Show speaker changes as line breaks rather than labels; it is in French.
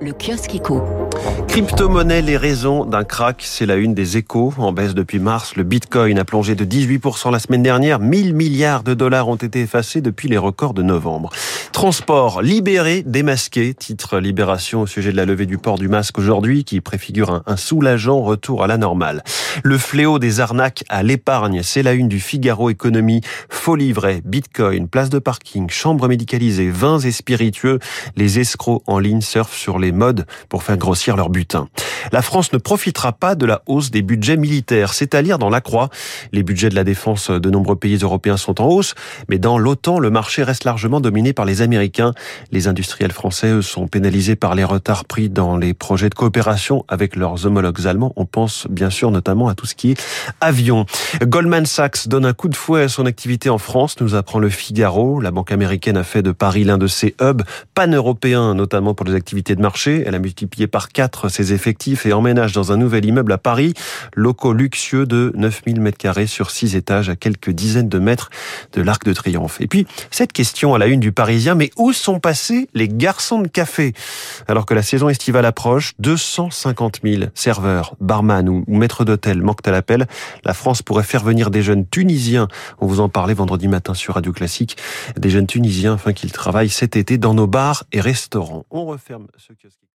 Le kiosque éco.
Crypto-monnaie, les raisons d'un crack, c'est la une des échos. En baisse depuis mars, le bitcoin a plongé de 18% la semaine dernière. 1000 milliards de dollars ont été effacés depuis les records de novembre. Transport libéré, démasqué, titre Libération au sujet de la levée du port du masque aujourd'hui, qui préfigure un, un soulageant retour à la normale. Le fléau des arnaques à l'épargne, c'est la une du Figaro Économie. Faux livrets, bitcoin, place de parking, chambre médicalisée, vins et spiritueux. Les escrocs en ligne surfent sur les modes pour faire grossir leur butin. La France ne profitera pas de la hausse des budgets militaires. C'est à lire dans la croix. Les budgets de la défense de nombreux pays européens sont en hausse, mais dans l'OTAN, le marché reste largement dominé par les Américains. Les industriels français, eux, sont pénalisés par les retards pris dans les projets de coopération avec leurs homologues allemands. On pense bien sûr notamment à tout ce qui est avion. Goldman Sachs donne un coup de fouet à son activité en France, nous apprend le Figaro. La banque américaine a fait de Paris l'un de ses hubs pan-européens, notamment pour les activités de marché. Elle a multiplié par quatre ses effectifs et emménage dans un nouvel immeuble à Paris, locaux luxueux de 9000 mètres carrés sur six étages à quelques dizaines de mètres de l'Arc de Triomphe. Et puis, cette question à la une du Parisien, mais où sont passés les garçons de café Alors que la saison estivale approche, 250 000 serveurs, barman ou maîtres d'hôtel manquent à l'appel. La France pourrait faire venir des jeunes Tunisiens. On vous en parlait vendredi matin sur Radio Classique. Des jeunes Tunisiens afin qu'ils travaillent cet été dans nos bars et restaurants. On referme ce kiosque.